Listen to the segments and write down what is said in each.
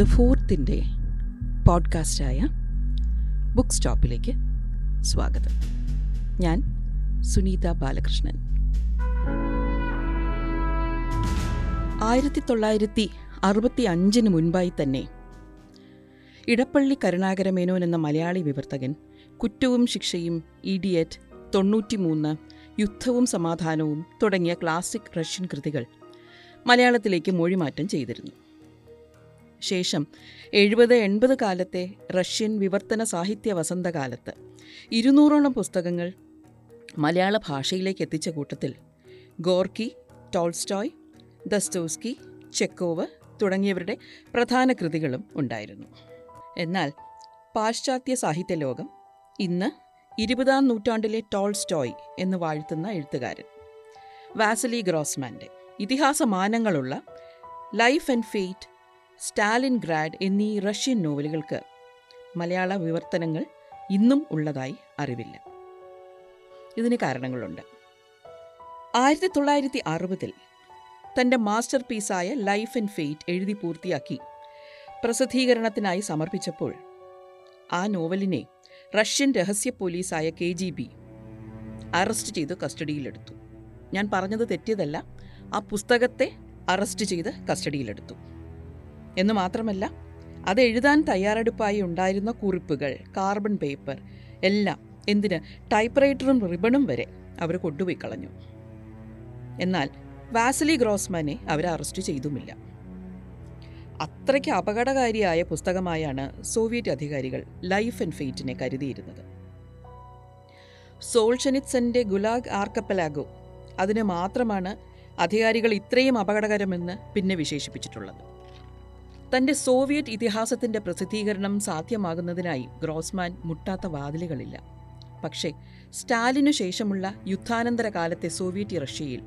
The ഫോർത്തിന്റെ പോഡ്കാസ്റ്റായ book സ്റ്റോപ്പിലേക്ക് സ്വാഗതം. ഞാൻ സുനീത ബാലകൃഷ്ണൻ. ആയിരത്തി തൊള്ളായിരത്തി അറുപത്തി അഞ്ചിന് മുൻപായി തന്നെ ഇടപ്പള്ളി കരുണാകരമേനോൻ എന്ന മലയാളി വിവർത്തകൻ കുറ്റവും ശിക്ഷയും ഇഡിയറ്റ് തൊണ്ണൂറ്റിമൂന്ന് യുദ്ധവും സമാധാനവും തുടങ്ങിയ ക്ലാസിക് റഷ്യൻ കൃതികൾ മലയാളത്തിലേക്ക് മൊഴിമാറ്റം ചെയ്തിരുന്നു. ശേഷം എഴുപത് എൺപത് കാലത്തെ റഷ്യൻ വിവർത്തന സാഹിത്യ വസന്തകാലത്ത് ഇരുന്നൂറോളം പുസ്തകങ്ങൾ മലയാള ഭാഷയിലേക്ക് എത്തിച്ച കൂട്ടത്തിൽ ഗോർക്കി ടോൾസ്റ്റോയ് ദസ്തോസ്കി ചെക്കോവ് തുടങ്ങിയവരുടെ പ്രധാന കൃതികളും ഉണ്ടായിരുന്നു. എന്നാൽ പാശ്ചാത്യ സാഹിത്യ ലോകം ഇന്ന് ഇരുപതാം നൂറ്റാണ്ടിലെ ടോൾസ്റ്റോയ് എന്ന് വാഴ്ത്തുന്ന എഴുത്തുകാരൻ വാസലി ഗ്രോസ്മാന്റെ ഇതിഹാസ മാനങ്ങളുള്ള life and fate Stalingrad എന്നീ റഷ്യൻ നോവലുകൾക്ക് മലയാള വിവർത്തനങ്ങൾ ഇന്നും ഉള്ളതായി അറിവില്ല. ഇതിന് കാരണങ്ങളുണ്ട്. ആയിരത്തി തൊള്ളായിരത്തി അറുപതിൽ തന്റെ മാസ്റ്റർ പീസായ ലൈഫ് ആൻഡ് ഫെയ്റ്റ് എഴുതി പൂർത്തിയാക്കി പ്രസിദ്ധീകരണത്തിനായി സമർപ്പിച്ചപ്പോൾ ആ നോവലിനെ റഷ്യൻ രഹസ്യ പോലീസായ കെ ജി ബി അറസ്റ്റ് ചെയ്ത് കസ്റ്റഡിയിലെടുത്തു. ഞാൻ പറഞ്ഞത് തെറ്റിയതല്ല ആ പുസ്തകത്തെ അറസ്റ്റ് ചെയ്ത് കസ്റ്റഡിയിലെടുത്തു. എന്ന് മാത്രമല്ല അത് എഴുതാൻ തയ്യാറെടുപ്പായി ഉണ്ടായിരുന്ന കുറിപ്പുകൾ കാർബൺ പേപ്പർ എല്ലാം എന്തിന് ടൈപ്പ്റൈറ്ററും റിബണും വരെ അവർ കൊണ്ടുപോയി കളഞ്ഞു. എന്നാൽ വാസലി ഗ്രോസ്മാനെ അവർ അറസ്റ്റ് ചെയ്തുമില്ല. അത്രയ്ക്ക് അപകടകാരിയായ പുസ്തകമായാണ് സോവിയറ്റ് അധികാരികൾ ലൈഫ് ആൻഡ് ഫെയ്റ്റിനെ കരുതിയിരുന്നത്. സോൾഷനിറ്റ്സന്റെ ഗുലാഗ് ആർക്കപ്പലാഗോ അതിന് മാത്രമാണ് അധികാരികൾ ഇത്രയും അപകടകരമെന്ന് പിന്നെ വിശേഷിപ്പിച്ചിട്ടുള്ളത്. തന്റെ സോവിയറ്റ് ഇതിഹാസത്തിന്റെ പ്രസിദ്ധീകരണം സാധ്യമാകുന്നതിനായി ഗ്രോസ്മാൻ മുട്ടാത്ത വാതിലുകളില്ല. പക്ഷേ സ്റ്റാലിനു ശേഷമുള്ള യുദ്ധാനന്തര കാലത്തെ സോവിയറ്റ് റഷ്യയിൽ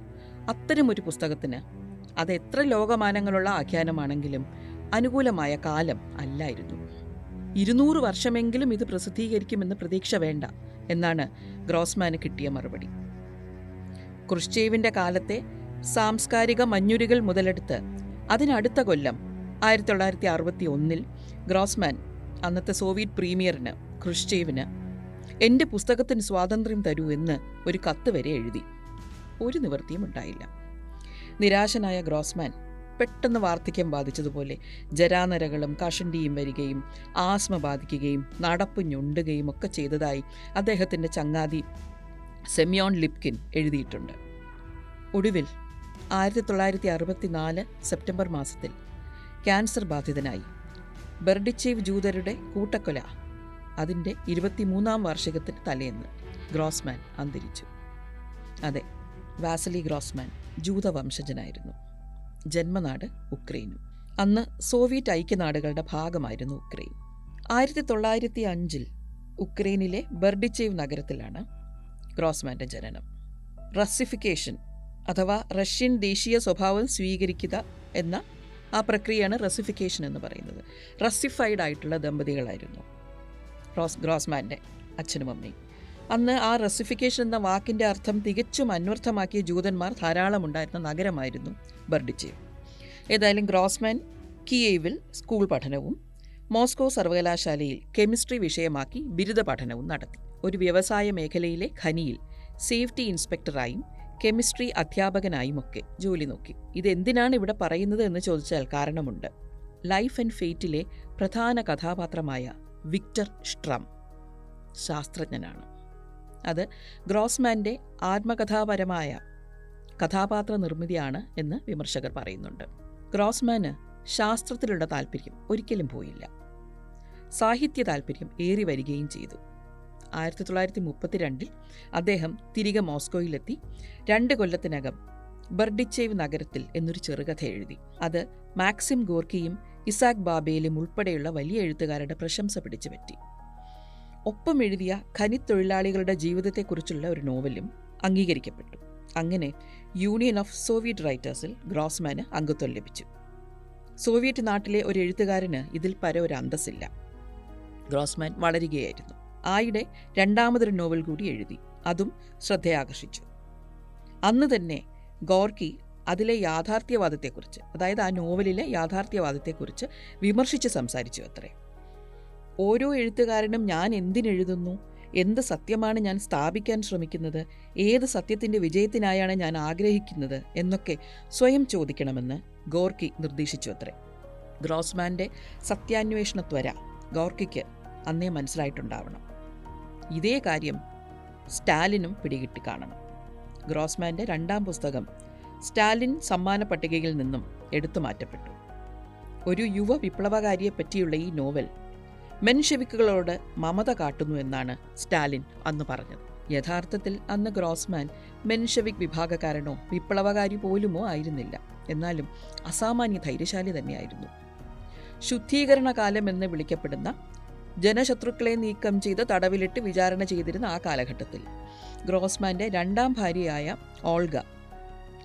അത്തരമൊരു പുസ്തകത്തിന് അത് എത്ര ലോകമാനങ്ങളുള്ള ആഖ്യാനമാണെങ്കിലും അനുകൂലമായ കാലം അല്ലായിരുന്നു. ഇരുന്നൂറ് വർഷമെങ്കിലും ഇത് പ്രസിദ്ധീകരിക്കുമെന്ന് പ്രതീക്ഷ വേണ്ട എന്നാണ് ഗ്രോസ്മാന് കിട്ടിയ മറുപടി. ക്രുഷ്ചേവിന്റെ കാലത്തെ സാംസ്കാരിക മഞ്ഞുരികൾ മുതലെടുത്ത് അതിനടുത്ത കൊല്ലം ആയിരത്തി തൊള്ളായിരത്തി അറുപത്തി ഒന്നിൽ ഗ്രോസ്മാൻ അന്നത്തെ സോവിയറ്റ് പ്രീമിയറിന് ക്രിസ്റ്റേവിന് എന്റെ പുസ്തകത്തിന് സ്വാതന്ത്ര്യം തരൂ എന്ന് ഒരു കത്ത് വരെ എഴുതി. ഒരു നിവൃത്തിയും ഉണ്ടായില്ല. നിരാശനായ ഗ്രോസ്മാൻ പെട്ടെന്ന് വാർദ്ധക്യം ബാധിച്ചതുപോലെ ജരാനരകളും കഷണ്ടിയും വരികയും ആസ്മ ബാധിക്കുകയും നടപ്പ് ഞൊണ്ടുകയും ഒക്കെ ചെയ്തതായി അദ്ദേഹത്തിന്റെ ചങ്ങാതി സെമിയോൺ ലിപ്കിൻ എഴുതിയിട്ടുണ്ട്. ഒടുവിൽ ആയിരത്തി തൊള്ളായിരത്തി അറുപത്തി നാല് സെപ്റ്റംബർ മാസത്തിൽ ക്യാൻസർ ബാധിതനായി. ബെർഡിച്ചേവ് ജൂതരുടെ കൂട്ടക്കൊല അതിന്റെ ഇരുപത്തിമൂന്നാം വാർഷികത്തിന് തലേന്ന് ഗ്രോസ്മാൻ അന്തരിച്ചു. അതെ വാസലി ഗ്രോസ്മാൻ ജൂതവംശജനായിരുന്നു. ജന്മനാട് ഉക്രൈനും. അന്ന് സോവിയറ്റ് ഐക്യനാടുകളുടെ ഭാഗമായിരുന്നു ഉക്രൈൻ. ആയിരത്തി തൊള്ളായിരത്തി അഞ്ചിൽ ഉക്രൈനിലെ ബെർഡിച്ചേവ് നഗരത്തിലാണ് ഗ്രോസ്മാന്റെ ജനനം. റസിഫിക്കേഷൻ അഥവാ റഷ്യൻ ദേശീയ സ്വഭാവം സ്വീകരിക്കുക എന്ന ആ പ്രക്രിയയാണ് റസിഫിക്കേഷൻ എന്ന് പറയുന്നത്. റസിഫൈഡ് ആയിട്ടുള്ള ദമ്പതികളായിരുന്നു. റോസ് ഗ്രോസ്മാന്റെ അച്ഛനും അമ്മയും. അന്ന് ആ റസിഫിക്കേഷൻ എന്ന വാക്കിന്റെ അർത്ഥം തികച്ചും അന്വർത്ഥമാക്കിയ ജൂതന്മാർ ധാരാളം ഉണ്ടായിരുന്ന നഗരമായിരുന്നു ബർഡിച്ചേവ് ഏതായാലും ഗ്രോസ്മാൻ കിയേവിൽ സ്കൂൾ പഠനവും മോസ്കോ സർവകലാശാലയിൽ കെമിസ്ട്രി വിഷയമാക്കി ബിരുദ പഠനവും നടത്തി. ഒരു വ്യവസായ മേഖലയിലെ ഖനിയിൽ സേഫ്റ്റി ഇൻസ്പെക്ടറായും കെമിസ്ട്രി അധ്യാപകനായുമൊക്കെ ജോലി നോക്കി. ഇതെന്തിനാണ് ഇവിടെ പറയുന്നത് എന്ന് ചോദിച്ചാൽ കാരണമുണ്ട്. ലൈഫ് ആൻഡ് ഫെയ്റ്റിലെ പ്രധാന കഥാപാത്രമായ വിക്ടർ സ്ട്രം ശാസ്ത്രജ്ഞനാണ്. അത് ഗ്രോസ്മാന്റെ ആത്മകഥാപരമായ കഥാപാത്ര നിർമ്മിതിയാണ് എന്ന് വിമർശകർ പറയുന്നുണ്ട്. ഗ്രോസ്മാന് ശാസ്ത്രത്തിലുള്ള താല്പര്യം ഒരിക്കലും പോയില്ല. സാഹിത്യ താല്പര്യം ഏറി വരികയും ചെയ്തു. ആയിരത്തി തൊള്ളായിരത്തി മുപ്പത്തിരണ്ടിൽ അദ്ദേഹം തിരികെ മോസ്കോയിലെത്തി രണ്ട് കൊല്ലത്തിനകം ബർഡിച്ചേവ് നഗരത്തിൽ എന്നൊരു ചെറുകഥ എഴുതി. അത് മാക്സിം ഗോർക്കിയും ഇസാക് ബാബേലും ഉൾപ്പെടെയുള്ള വലിയ എഴുത്തുകാരുടെ പ്രശംസ പിടിച്ചു പറ്റി. ഒപ്പം എഴുതിയ ഖനിത്തൊഴിലാളികളുടെ ജീവിതത്തെക്കുറിച്ചുള്ള ഒരു നോവലും അംഗീകരിക്കപ്പെട്ടു. അങ്ങനെ യൂണിയൻ ഓഫ് സോവിയറ്റ് റൈറ്റേഴ്സിൽ ഗ്രോസ്മാന് അംഗത്വം ലഭിച്ചു. സോവിയറ്റ് നാട്ടിലെ ഒരു എഴുത്തുകാരന് ഇതിൽ പര ഒരു അന്തസ്സില്ല. ഗ്രോസ്മാൻ വളരുകയായിരുന്നു. ആയിടെ രണ്ടാമതൊരു നോവൽ കൂടി എഴുതി. അതും ശ്രദ്ധയാകർഷിച്ചു. അന്ന് തന്നെ ഗോർക്കി അതിലെ യാഥാർത്ഥ്യവാദത്തെക്കുറിച്ച് അതായത് ആ നോവലിലെ യാഥാർത്ഥ്യവാദത്തെക്കുറിച്ച് വിമർശിച്ച് സംസാരിച്ചു അത്രേ. ഓരോ എഴുത്തുകാരനും ഞാൻ എന്തിനെഴുതുന്നു? എന്ത് സത്യമാണ് ഞാൻ സ്ഥാപിക്കാൻ ശ്രമിക്കുന്നത്? ഏത് സത്യത്തിന്റെ വിജയത്തിനായാണ് ഞാൻ ആഗ്രഹിക്കുന്നത്? എന്നൊക്കെ സ്വയം ചോദിക്കണമെന്ന് ഗോർക്കി നിർദ്ദേശിച്ചു അത്രേ. ഗ്രോസ്മാന്റെ സത്യാന്വേഷണ ത്വര ഗോർക്കിക്ക് അന്നേ മനസ്സിലായിട്ടുണ്ടാവണം. ഇതേ കാര്യം സ്റ്റാലിനും പിടികിട്ടി കാണണം. ഗ്രോസ്മാന്റെ രണ്ടാം പുസ്തകം സ്റ്റാലിൻ സമ്മാന പട്ടികയിൽ നിന്നും എടുത്തു മാറ്റപ്പെട്ടു. ഒരു യുവ വിപ്ലവകാരിയെ പറ്റിയുള്ള ഈ നോവൽ മെൻഷെവിക്കുകളോട് മമത കാട്ടുന്നു എന്നാണ് സ്റ്റാലിൻ അന്ന് പറഞ്ഞത്. യഥാർത്ഥത്തിൽ അന്ന് ഗ്രോസ്മാൻ മെൻഷവിക് വിഭാഗക്കാരനോ വിപ്ലവകാരി പോലുമോ ആയിരുന്നില്ല. എന്നാലും അസാമാന്യ ധൈര്യശാലി തന്നെയായിരുന്നു. ശുദ്ധീകരണ കാലം എന്ന് വിളിക്കപ്പെടുന്ന ജനശത്രുക്കളെ നീക്കം ചെയ്ത് തടവിലിട്ട് വിചാരണ ചെയ്തിരുന്ന ആ കാലഘട്ടത്തിൽ ഗ്രോസ്മാന്റെ രണ്ടാം ഭാര്യയായ ഓൾഗ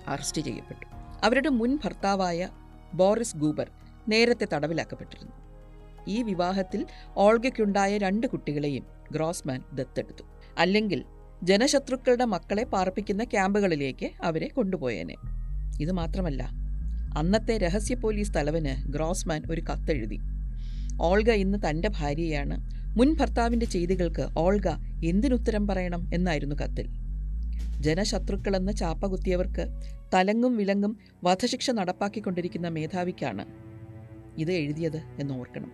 അറസ്റ്റ് ചെയ്യപ്പെട്ടു. അവരുടെ മുൻ ഭർത്താവായ ബോറിസ് ഗൂബർ നേരത്തെ തടവിലാക്കപ്പെട്ടിരുന്നു. ഈ വിവാഹത്തിൽ ഓൾഗയ്ക്കുണ്ടായ രണ്ട് കുട്ടികളെയും ഗ്രോസ്മാൻ ദത്തെടുത്തു. അല്ലെങ്കിൽ ജനശത്രുക്കളുടെ മക്കളെ പാർപ്പിക്കുന്ന ക്യാമ്പുകളിലേക്ക് അവരെ കൊണ്ടുപോയേനെ. ഇത് മാത്രമല്ല അന്നത്തെ രഹസ്യ പോലീസ് തലവന് ഗ്രോസ്മാൻ ഒരു കത്തെഴുതി. ഓൾഗ ഇന്ന് തന്റെ ഭാര്യയാണ്. മുൻ ഭർത്താവിന്റെ ചെയ്തികൾക്ക് ഓൾഗ എന്തിനുത്തരം പറയണം എന്നായിരുന്നു കത്തിൽ. ജനശത്രുക്കളെന്ന് ചാപ്പകുത്തിയവർക്ക് തലങ്ങും വിലങ്ങും വധശിക്ഷ നടപ്പാക്കിക്കൊണ്ടിരിക്കുന്ന മേധാവിക്കാണ് ഇത് എഴുതിയത് എന്ന് ഓർക്കണം.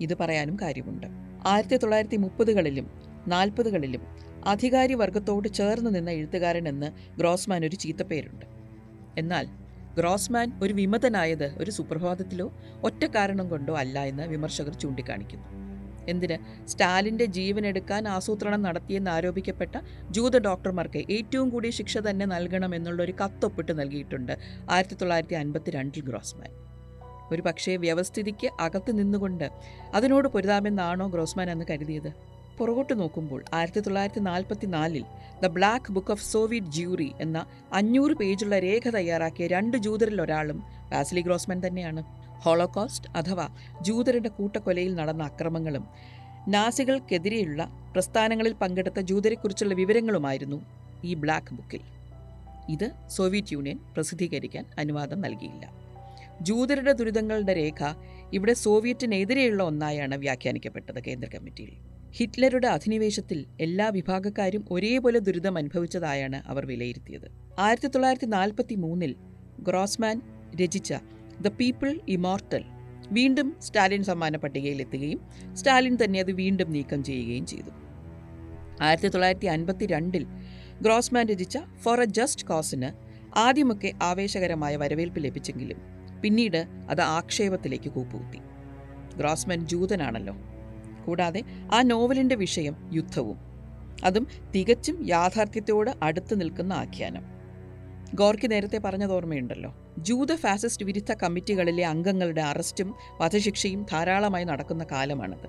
ഇത് പറയാനും കാര്യമുണ്ട്. ആയിരത്തി തൊള്ളായിരത്തി മുപ്പതുകളിലും നാൽപ്പതുകളിലും അധികാരി വർഗത്തോട് ചേർന്ന് നിന്ന എഴുത്തുകാരൻ എന്ന് ഗ്രോസ്മാൻ ഒരു ചീത്തപ്പേരുണ്ട്. എന്നാൽ ഗ്രോസ്മാൻ ഒരു വിമതനായത് ഒരു സുപ്രഭാതത്തിലോ ഒറ്റ കാരണം കൊണ്ടോ അല്ല എന്ന് വിമർശകർ ചൂണ്ടിക്കാണിക്കുന്നു. എന്തിന്? സ്റ്റാലിന്റെ ജീവനെടുക്കാൻ ആസൂത്രണം നടത്തിയെന്ന് ആരോപിക്കപ്പെട്ട ജൂത ഡോക്ടർമാർക്ക് ഏറ്റവും കൂടിയ ശിക്ഷ തന്നെ നൽകണം എന്നുള്ളൊരു കത്തൊപ്പിട്ട് നൽകിയിട്ടുണ്ട് ആയിരത്തി തൊള്ളായിരത്തി അൻപത്തി രണ്ടിൽ ഗ്രോസ്മാൻ. ഒരു പക്ഷേ വ്യവസ്ഥിതിക്ക് അകത്ത് നിന്നുകൊണ്ട് അതിനോട് പൊരുതാമെന്നാണോ ഗ്രോസ്മാൻ എന്ന് കരുതിയത്? പുറകോട്ട് നോക്കുമ്പോൾ ആയിരത്തി തൊള്ളായിരത്തി നാൽപ്പത്തി നാലിൽ The Black Book of Soviet Jewry എന്ന അഞ്ഞൂറ് പേജുള്ള രേഖ തയ്യാറാക്കിയ രണ്ട് ജൂതരിൽ ഒരാളും വാസിലി ഗ്രോസ്മാൻ തന്നെയാണ്. ഹോളോകോസ്റ്റ് അഥവാ ജൂതരുടെ കൂട്ടക്കൊലയിൽ നടന്ന അക്രമങ്ങളും നാസികൾക്കെതിരെയുള്ള പ്രസ്ഥാനങ്ങളിൽ പങ്കെടുത്ത ജൂതരെക്കുറിച്ചുള്ള വിവരങ്ങളുമായിരുന്നു ഈ ബ്ലാക്ക് ബുക്കിൽ. ഇത് സോവിയറ്റ് യൂണിയൻ പ്രസിദ്ധീകരിക്കാൻ അനുവാദം നൽകിയില്ല. ജൂതരുടെ ദുരിതങ്ങളുടെ രേഖ ഇവിടെ സോവിയറ്റിനെതിരെയുള്ള ഒന്നായാണ് വ്യാഖ്യാനിക്കപ്പെട്ടത് കേന്ദ്ര കമ്മിറ്റിയിൽ. ഹിറ്റ്ലറുടെ അധിനിവേശത്തിൽ എല്ലാ വിഭാഗക്കാരും ഒരേപോലെ ദുരിതം അനുഭവിച്ചതായാണ് അവർ വിലയിരുത്തിയത്. ആയിരത്തി തൊള്ളായിരത്തി നാൽപ്പത്തി മൂന്നിൽ ഗ്രോസ്മാൻ രചിച്ച ദ പീപ്പിൾ ഇമോർട്ടൽ വീണ്ടും സ്റ്റാലിൻ സമ്മാന പട്ടികയിലെത്തുകയും സ്റ്റാലിൻ തന്നെ അത് വീണ്ടും നീക്കം ചെയ്യുകയും ചെയ്തു. ആയിരത്തി തൊള്ളായിരത്തി അൻപത്തി രണ്ടിൽ ഗ്രോസ്മാൻ രചിച്ച ഫോർ എ ജസ്റ്റ് കോസിന് ആദ്യമൊക്കെ ആവേശകരമായ വരവേൽപ്പ് ലഭിച്ചെങ്കിലും പിന്നീട് അത് ആക്ഷേപത്തിലേക്ക് കൂപ്പുകുത്തി. ഗ്രോസ്മാൻ ജൂതനാണല്ലോ. കൂടാതെ ആ നോവലിന്റെ വിഷയം യുദ്ധവും. അതും തികച്ചും യാഥാർത്ഥ്യത്തോട് അടുത്ത് നിൽക്കുന്ന ആഖ്യാനം. ഗോർക്കി നേരത്തെ പറഞ്ഞത് ഓർമ്മയുണ്ടല്ലോ. ജൂത ഫാസിസ്റ്റ് വിരുദ്ധ കമ്മിറ്റികളിലെ അംഗങ്ങളുടെ അറസ്റ്റും വധശിക്ഷയും ധാരാളമായി നടക്കുന്ന കാലമാണത്.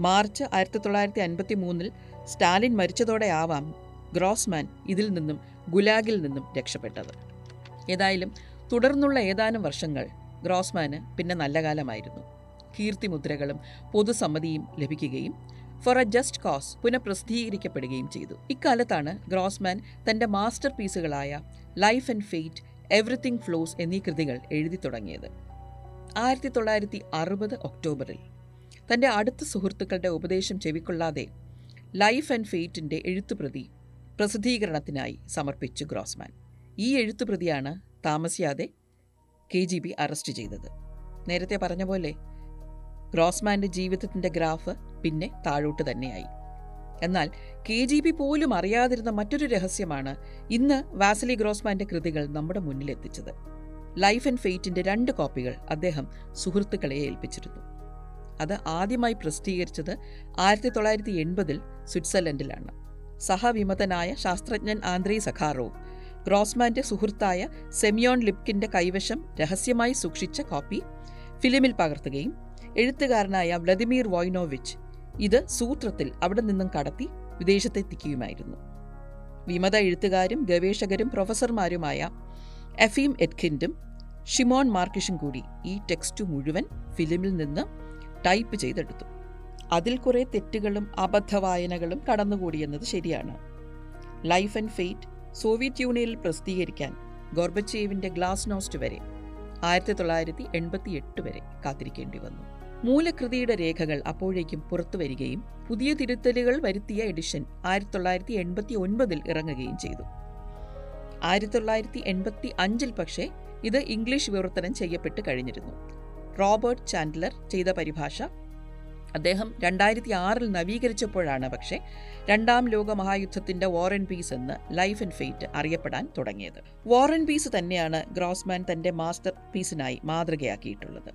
മാർച്ച് ആയിരത്തി തൊള്ളായിരത്തി അൻപത്തി മൂന്നിൽ സ്റ്റാലിൻ മരിച്ചതോടെ ആവാം ഗ്രോസ്മാൻ ഇതിൽ നിന്നും ഗുലാഗിൽ നിന്നും രക്ഷപ്പെട്ടത്. ഏതായാലും തുടർന്നുള്ള ഏതാനും വർഷങ്ങൾ ഗ്രോസ്മാന് പിന്നെ നല്ല കാലമായിരുന്നു. കീർത്തിമുദ്രകളും പൊതുസമ്മതിയും ലഭിക്കുകയും ഫോർ എ ജസ്റ്റ് കോസ് പുനഃപ്രസിദ്ധീകരിക്കപ്പെടുകയും ചെയ്തു. ഇക്കാലത്താണ് ഗ്രോസ്മാൻ തന്റെ master പീസുകളായ Life and Fate Everything Flows എന്നീ കൃതികൾ എഴുതി തുടങ്ങിയത്. ആയിരത്തി തൊള്ളായിരത്തി അറുപത് ഒക്ടോബറിൽ. തന്റെ അടുത്ത സുഹൃത്തുക്കളുടെ ഉപദേശം ചെവിക്കൊള്ളാതെ ലൈഫ് ആൻഡ് ഫെയ്റ്റിന്റെ എഴുത്തുപ്രതി പ്രസിദ്ധീകരണത്തിനായി സമർപ്പിച്ചു ഗ്രോസ്മാൻ. ഈ എഴുത്തുപ്രതിയാണ് താമസിയാതെ കെ ജി ബി അറസ്റ്റ് ചെയ്തത്. നേരത്തെ പറഞ്ഞ പോലെ ഗ്രോസ്മാന്റെ ജീവിതത്തിന്റെ ഗ്രാഫ് പിന്നെ താഴോട്ട് തന്നെയായി. എന്നാൽ കെ ജി ബി പോലും അറിയാതിരുന്ന മറ്റൊരു രഹസ്യമാണ് ഇന്ന് വാസലി ഗ്രോസ്മാന്റെ കൃതികൾ നമ്മുടെ മുന്നിൽ മുന്നിലെത്തിച്ചത്. ലൈഫ് ആൻഡ് ഫെയ്റ്റിന്റെ രണ്ട് കോപ്പികൾ അദ്ദേഹം സുഹൃത്തുക്കളെ ഏൽപ്പിച്ചിരുന്നു. അത് ആദ്യമായി പ്രസിദ്ധീകരിച്ചത് ആയിരത്തി തൊള്ളായിരത്തി എൺപതിൽ സ്വിറ്റ്സർലൻഡിലാണ്. സഹവിമതനായ ശാസ്ത്രജ്ഞൻ ആന്ത്രി സഖാറോവ് ഗ്രോസ്മാന്റെ സുഹൃത്തായ സെമിയോൺ ലിപ്കിന്റെ കൈവശം രഹസ്യമായി സൂക്ഷിച്ച കോപ്പി ഫിലിമിൽ പകർത്തുകയും എഴുത്തുകാരനായ വ്ളദിമീർ വോയ്നോവിച്ച് ഇത് സൂത്രത്തിൽ അവിടെ നിന്നും കടത്തി വിദേശത്തെത്തിക്കുകയുമായിരുന്നു. വിമത എഴുത്തുകാരും ഗവേഷകരും പ്രൊഫസർമാരുമായ എഫീം എഡ്ഖിൻഡും ഷിമോൺ മാർക്കിഷും കൂടി ഈ ടെക്സ്റ്റ് മുഴുവൻ ഫിലിമിൽ നിന്ന് ടൈപ്പ് ചെയ്തെടുത്തു. അതിൽ കുറേ തെറ്റുകളും അബദ്ധവായനകളും കടന്നുകൂടിയെന്നത് ശരിയാണ്. ലൈഫ് ആൻഡ് ഫെയ്റ്റ് സോവിയറ്റ് യൂണിയനിൽ പ്രസിദ്ധീകരിക്കാൻ ഗോർബച്ചേവിന്റെ ഗ്ലാസ് നോസ്റ്റ് വരെ ആയിരത്തി തൊള്ളായിരത്തി എൺപത്തി എട്ട് വരെ കാത്തിരിക്കേണ്ടി വന്നു. മൂലകൃതിയുടെ രേഖകൾ അപ്പോഴേക്കും പുറത്തു വരികയും പുതിയ തിരുത്തലുകൾ വരുത്തിയ എഡിഷൻ ആയിരത്തി തൊള്ളായിരത്തി എൺപത്തി ഒൻപതിൽ ഇറങ്ങുകയും ചെയ്തു. ആയിരത്തി തൊള്ളായിരത്തി എൺപത്തി അഞ്ചിൽ പക്ഷേ ഇത് ഇംഗ്ലീഷ് വിവർത്തനം ചെയ്യപ്പെട്ട് കഴിഞ്ഞിരുന്നു. റോബർട്ട് ചാൻഡ്ലർ ചെയ്ത പരിഭാഷ അദ്ദേഹം രണ്ടായിരത്തി ആറിൽ നവീകരിച്ചപ്പോഴാണ് പക്ഷേ രണ്ടാം ലോക മഹായുദ്ധത്തിന്റെ വാർ ആൻഡ് പീസ് എന്ന് ലൈഫ് ആൻഡ് ഫെയ്റ്റ് അറിയപ്പെടാൻ തുടങ്ങിയത്. വാർ ആൻഡ് പീസ് തന്നെയാണ് ഗ്രോസ്മാൻ തന്റെ മാസ്റ്റർ പീസിനായി മാതൃകയാക്കിയിട്ടുള്ളത്.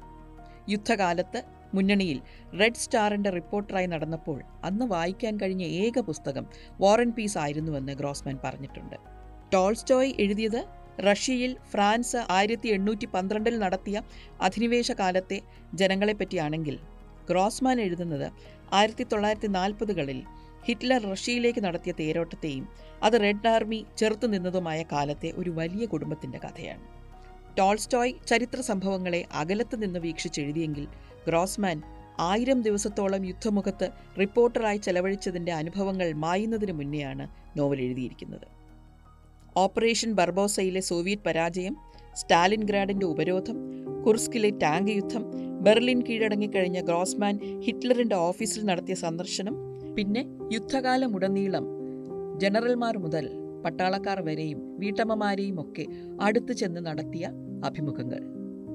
യുദ്ധകാലത്ത് മുന്നണിയിൽ റെഡ് സ്റ്റാറിന്റെ റിപ്പോർട്ടറായി നടന്നപ്പോൾ അന്ന് വായിക്കാൻ കഴിഞ്ഞ ഏക പുസ്തകം വാറൻ പീസ് ആയിരുന്നുവെന്ന് ഗ്രോസ്മാൻ പറഞ്ഞിട്ടുണ്ട്. ടോൾസ്റ്റോയ് എഴുതിയത് റഷ്യയിൽ ഫ്രാൻസ് ആയിരത്തി എണ്ണൂറ്റി പന്ത്രണ്ടിൽ നടത്തിയ അധിനിവേശ കാലത്തെ ജനങ്ങളെപ്പറ്റിയാണെങ്കിൽ ഗ്രോസ്മാൻ എഴുതുന്നത് ആയിരത്തി തൊള്ളായിരത്തി നാൽപ്പതുകളിൽ ഹിറ്റ്ലർ റഷ്യയിലേക്ക് നടത്തിയ തേരോട്ടത്തെയും അത് റെഡ് ആർമി ചെറുത്തു നിന്നതുമായ കാലത്തെ ഒരു വലിയ കുടുംബത്തിന്റെ കഥയാണ്. ടോൾസ്റ്റോയ് ചരിത്ര സംഭവങ്ങളെ അകലത്ത് നിന്ന് വീക്ഷിച്ചെഴുതിയെങ്കിൽ ഗ്രോസ്മാൻ ആയിരം ദിവസത്തോളം യുദ്ധമുഖത്ത് റിപ്പോർട്ടറായി ചെലവഴിച്ചതിന്റെ അനുഭവങ്ങൾ മായുന്നതിന് മുന്നെയാണ് നോവൽ എഴുതിയിരിക്കുന്നത്. ഓപ്പറേഷൻ ബർബോസയിലെ സോവിയറ്റ് പരാജയം സ്റ്റാലിൻഗ്രാഡിന്റെ ഉപരോധം കുർസ്കിലെ ടാങ്ക് യുദ്ധം ബെർലിൻ കീഴടങ്ങിക്കഴിഞ്ഞ ഗ്രോസ്മാൻ ഹിറ്റ്ലറിന്റെ ഓഫീസിൽ നടത്തിയ സന്ദർശനം പിന്നെ യുദ്ധകാലമുടനീളം ജനറൽമാർ മുതൽ പട്ടാളക്കാർ വരെയും വീട്ടമ്മമാരെയും ഒക്കെ അടുത്തു ചെന്ന് നടത്തിയ അഭിമുഖങ്ങൾ.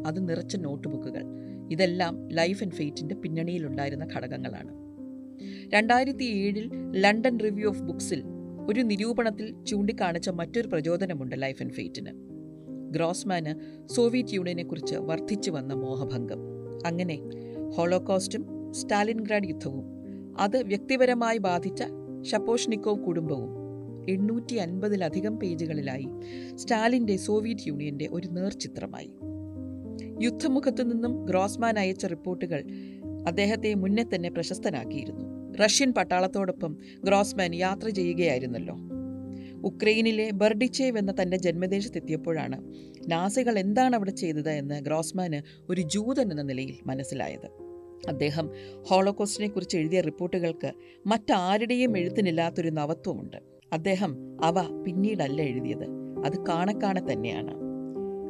അത് നിറച്ച നോട്ട്ബുക്കുകൾ. ഇതെല്ലാം ലൈഫ് ആൻഡ് ഫെയ്റ്റിന്റെ പിന്നണിയിലുണ്ടായിരുന്ന ഘടകങ്ങളാണ്. രണ്ടായിരത്തി ഏഴിൽ ലണ്ടൻ റിവ്യൂ ഓഫ് ബുക്സിൽ ഒരു നിരൂപണത്തിൽ ചൂണ്ടിക്കാണിച്ച മറ്റൊരു പ്രചോദനമുണ്ട് ലൈഫ് ആൻഡ് ഫെയ്റ്റിന്. ഗ്രോസ്മാന് സോവിയറ്റ് യൂണിയനെക്കുറിച്ച് വർദ്ധിച്ചു വന്ന മോഹഭംഗം. അങ്ങനെ ഹോളോകോസ്റ്റും സ്റ്റാലിൻഗ്രാഡ് യുദ്ധവും അത് വ്യക്തിപരമായി ബാധിച്ച ഷപ്പോഷ്നിക്കോവ് കുടുംബവും എണ്ണൂറ്റി അൻപതിലധികം പേജുകളിലായി സ്റ്റാലിന്റെ സോവിയറ്റ് യൂണിയന്റെ ഒരു നേർചിത്രമായി. യുദ്ധമുഖത്തു നിന്നും ഗ്രോസ്മാൻ അയച്ച റിപ്പോർട്ടുകൾ അദ്ദേഹത്തെ മുന്നേ തന്നെ പ്രശസ്തനാക്കിയിരുന്നു. റഷ്യൻ പട്ടാളത്തോടൊപ്പം ഗ്രോസ്മാൻ യാത്ര ചെയ്യുകയായിരുന്നല്ലോ. ഉക്രൈനിലെ ബർഡിച്ചേവ് എന്ന തന്റെ ജന്മദേശത്തെത്തിയപ്പോഴാണ് നാസികൾ എന്താണ് അവിടെ ചെയ്തത് എന്ന് ഗ്രോസ്മാന് ഒരു ജൂതൻ എന്ന നിലയിൽ മനസ്സിലായത്. അദ്ദേഹം ഹോളോകോസ്റ്റിനെ കുറിച്ച് എഴുതിയ റിപ്പോർട്ടുകൾക്ക് മറ്റാരുടെയും എഴുത്തിനില്ലാത്തൊരു നവത്വമുണ്ട്. അദ്ദേഹം അവ പിന്നീടല്ല എഴുതിയത്. അത് കാണക്കാണെ തന്നെയാണ്.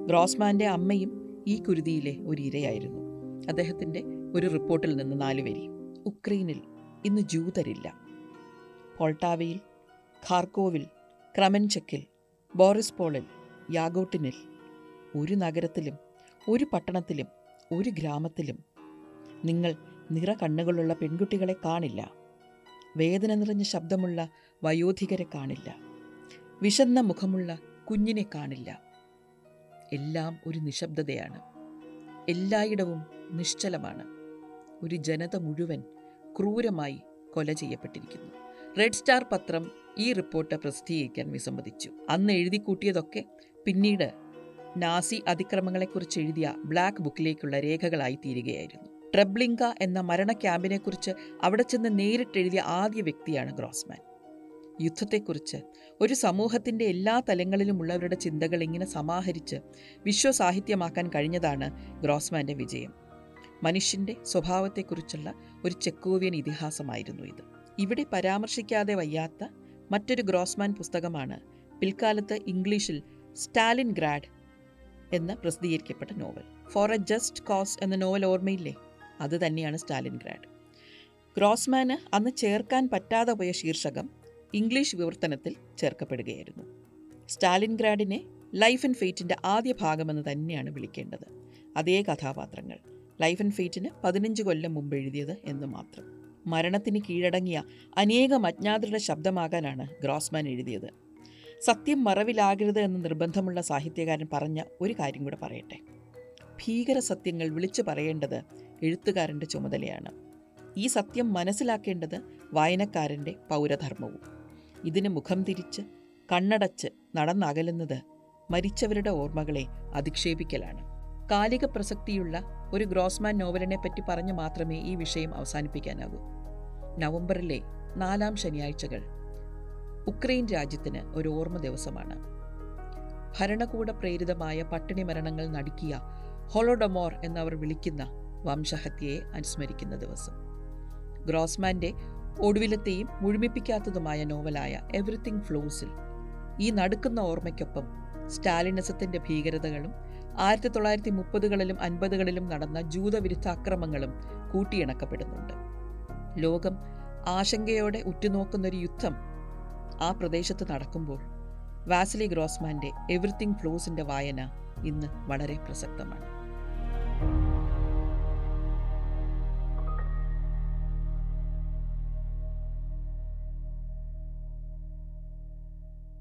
ഗ്രോസ്മാന്റെ അമ്മയും ഈ കുരുതിയിലെ ഒരു ഇരയായിരുന്നു. അദ്ദേഹത്തിന്റെ ഒരു റിപ്പോർട്ടിൽ നിന്ന് നാലുവരി ഉക്രൈനിൽ ഇന്ന് ജൂതരില്ല. പോൾട്ടാവയിൽ ഖാർക്കോവിൽ ക്രമൻചക്കിൽ ബോറിസ്പോളിൽ യാഗോട്ടിനിൽ ഒരു നഗരത്തിലും ഒരു പട്ടണത്തിലും ഒരു ഗ്രാമത്തിലും നിങ്ങൾ നിറ കണ്ണുകളുള്ള പെൺകുട്ടികളെ കാണില്ല. വേദന നിറഞ്ഞ ശബ്ദമുള്ള വയോധികരെ കാണില്ല. വിശന്ന മുഖമുള്ള കുഞ്ഞിനെ കാണില്ല. എല്ലാം ഒരു നിശബ്ദതയാണ്. എല്ലായിടവും നിശ്ചലമാണ്. ഒരു ജനത മുഴുവൻ ക്രൂരമായി കൊല ചെയ്യപ്പെട്ടിരിക്കുന്നു. റെഡ് സ്റ്റാർ പത്രം ഈ റിപ്പോർട്ട് പ്രസിദ്ധീകരിക്കാൻ വിസമ്മതിച്ചു. അന്ന് എഴുതിക്കൂട്ടിയതൊക്കെ പിന്നീട് നാസി അതിക്രമങ്ങളെക്കുറിച്ച് എഴുതിയ ബ്ലാക്ക് ബുക്കിലേക്കുള്ള രേഖകളായി തീരുകയായിരുന്നു. ട്രെബ്ലിംഗ എന്ന മരണ ക്യാമ്പിനെക്കുറിച്ച് അവിടെ ചെന്ന് നേരിട്ടെഴുതിയ ആദ്യ വ്യക്തിയാണ് ഗ്രോസ്മാൻ. യുദ്ധത്തെക്കുറിച്ച് ഒരു സമൂഹത്തിന്റെ എല്ലാ തലങ്ങളിലുമുള്ളവരുടെ ചിന്തകൾ ഇങ്ങനെ സമാഹരിച്ച് വിശ്വസാഹിത്യമാക്കാൻ കഴിഞ്ഞതാണ് ഗ്രോസ്മാന്റെ വിജയം. മനുഷ്യന്റെ സ്വഭാവത്തെക്കുറിച്ചുള്ള ഒരു ചെക്കോവിയൻ ഇതിഹാസമായിരുന്നു ഇത്. ഇവിടെ പരാമർശിക്കാതെ വയ്യാത്ത മറ്റൊരു ഗ്രോസ്മാൻ പുസ്തകമാണ് പിൽക്കാലത്ത് ഇംഗ്ലീഷിൽ സ്റ്റാലിൻ ഗ്രാഡ് എന്ന് പ്രസിദ്ധീകരിക്കപ്പെട്ട novel. For a Just Cause എന്ന നോവൽ ഓർമ്മയില്ലേ? അത് തന്നെയാണ് സ്റ്റാലിൻ ഗ്രാഡ് ഗ്രോസ്മാന് അന്ന് ചേർക്കാൻ പറ്റാതെ പോയ ശീർഷകം ഇംഗ്ലീഷ് വിവർത്തനത്തിൽ ചേർക്കപ്പെടുകയായിരുന്നു. സ്റ്റാലിൻ ഗ്രാഡിനെ ലൈഫ് ആൻഡ് ഫെയ്റ്റിന്റെ ആദ്യ ഭാഗമെന്ന് തന്നെയാണ് വിളിക്കേണ്ടത്. അതേ കഥാപാത്രങ്ങൾ. ലൈഫ് ആൻഡ് ഫെയ്റ്റിന് പതിനഞ്ച് കൊല്ലം മുമ്പ് എഴുതിയത് എന്ന് മാത്രം. മരണത്തിന് കീഴടങ്ങിയ അനേകം അജ്ഞാതരുടെ ശബ്ദമാകാനാണ് ഗ്രോസ്മാൻ എഴുതിയത്. സത്യം മറവിലാകരുത് എന്ന് നിർബന്ധമുള്ള സാഹിത്യകാരൻ പറഞ്ഞ ഒരു കാര്യം കൂടെ പറയട്ടെ. ഭീകര സത്യങ്ങൾ വിളിച്ചു പറയേണ്ടത് എഴുത്തുകാരന്റെ ചുമതലയാണ്. ഈ സത്യം മനസ്സിലാക്കേണ്ടത് വായനക്കാരന്റെ പൗരധർമ്മവും. ഇതിന് മുഖം തിരിച്ച് കണ്ണടച്ച് നടന്നകലുന്നത് മരിച്ചവരുടെ ഓർമ്മകളെ അധിക്ഷേപിക്കലാണ്. കാലിക പ്രസക്തിയുള്ള ഒരു ഗ്രോസ്മാൻ നോവലിനെ പറ്റി പറഞ്ഞു മാത്രമേ ഈ വിഷയം അവസാനിപ്പിക്കാനാകൂ. നവംബറിലെ നാലാം ശനിയാഴ്ചകൾ ഉക്രൈൻ രാജ്യത്തിന് ഒരു ഓർമ്മ ദിവസമാണ്. ഭരണകൂട പ്രേരിതമായ പട്ടിണി മരണങ്ങൾ നടുക്കിയ ഹോളോഡമോർ എന്നവർ വിളിക്കുന്ന വംശഹത്യയെ അനുസ്മരിക്കുന്ന ദിവസം. ഗ്രോസ്മാന്റെ ഒടുവിലത്തെയും മുഴുമിപ്പിക്കാത്തതുമായ നോവലായ എവറിത്തിങ് ഫ്ലോസിൽ ഈ നടുക്കുന്ന ഓർമ്മയ്ക്കൊപ്പം സ്റ്റാലിനിസത്തിന്റെ ഭീകരതകളും ആയിരത്തി തൊള്ളായിരത്തി മുപ്പതുകളിലും അൻപതുകളിലും നടന്ന ജൂതവിരുദ്ധ അക്രമങ്ങളും കൂട്ടിയിണക്കപ്പെടുന്നുണ്ട്. ലോകം ആശങ്കയോടെ ഉറ്റുനോക്കുന്നൊരു യുദ്ധം ആ പ്രദേശത്ത് നടക്കുമ്പോൾ വാസിലി ഗ്രോസ്മാന്റെ എവറിത്തിങ് ഫ്ലോസിന്റെ വായന ഇന്ന് വളരെ പ്രസക്തമാണ്.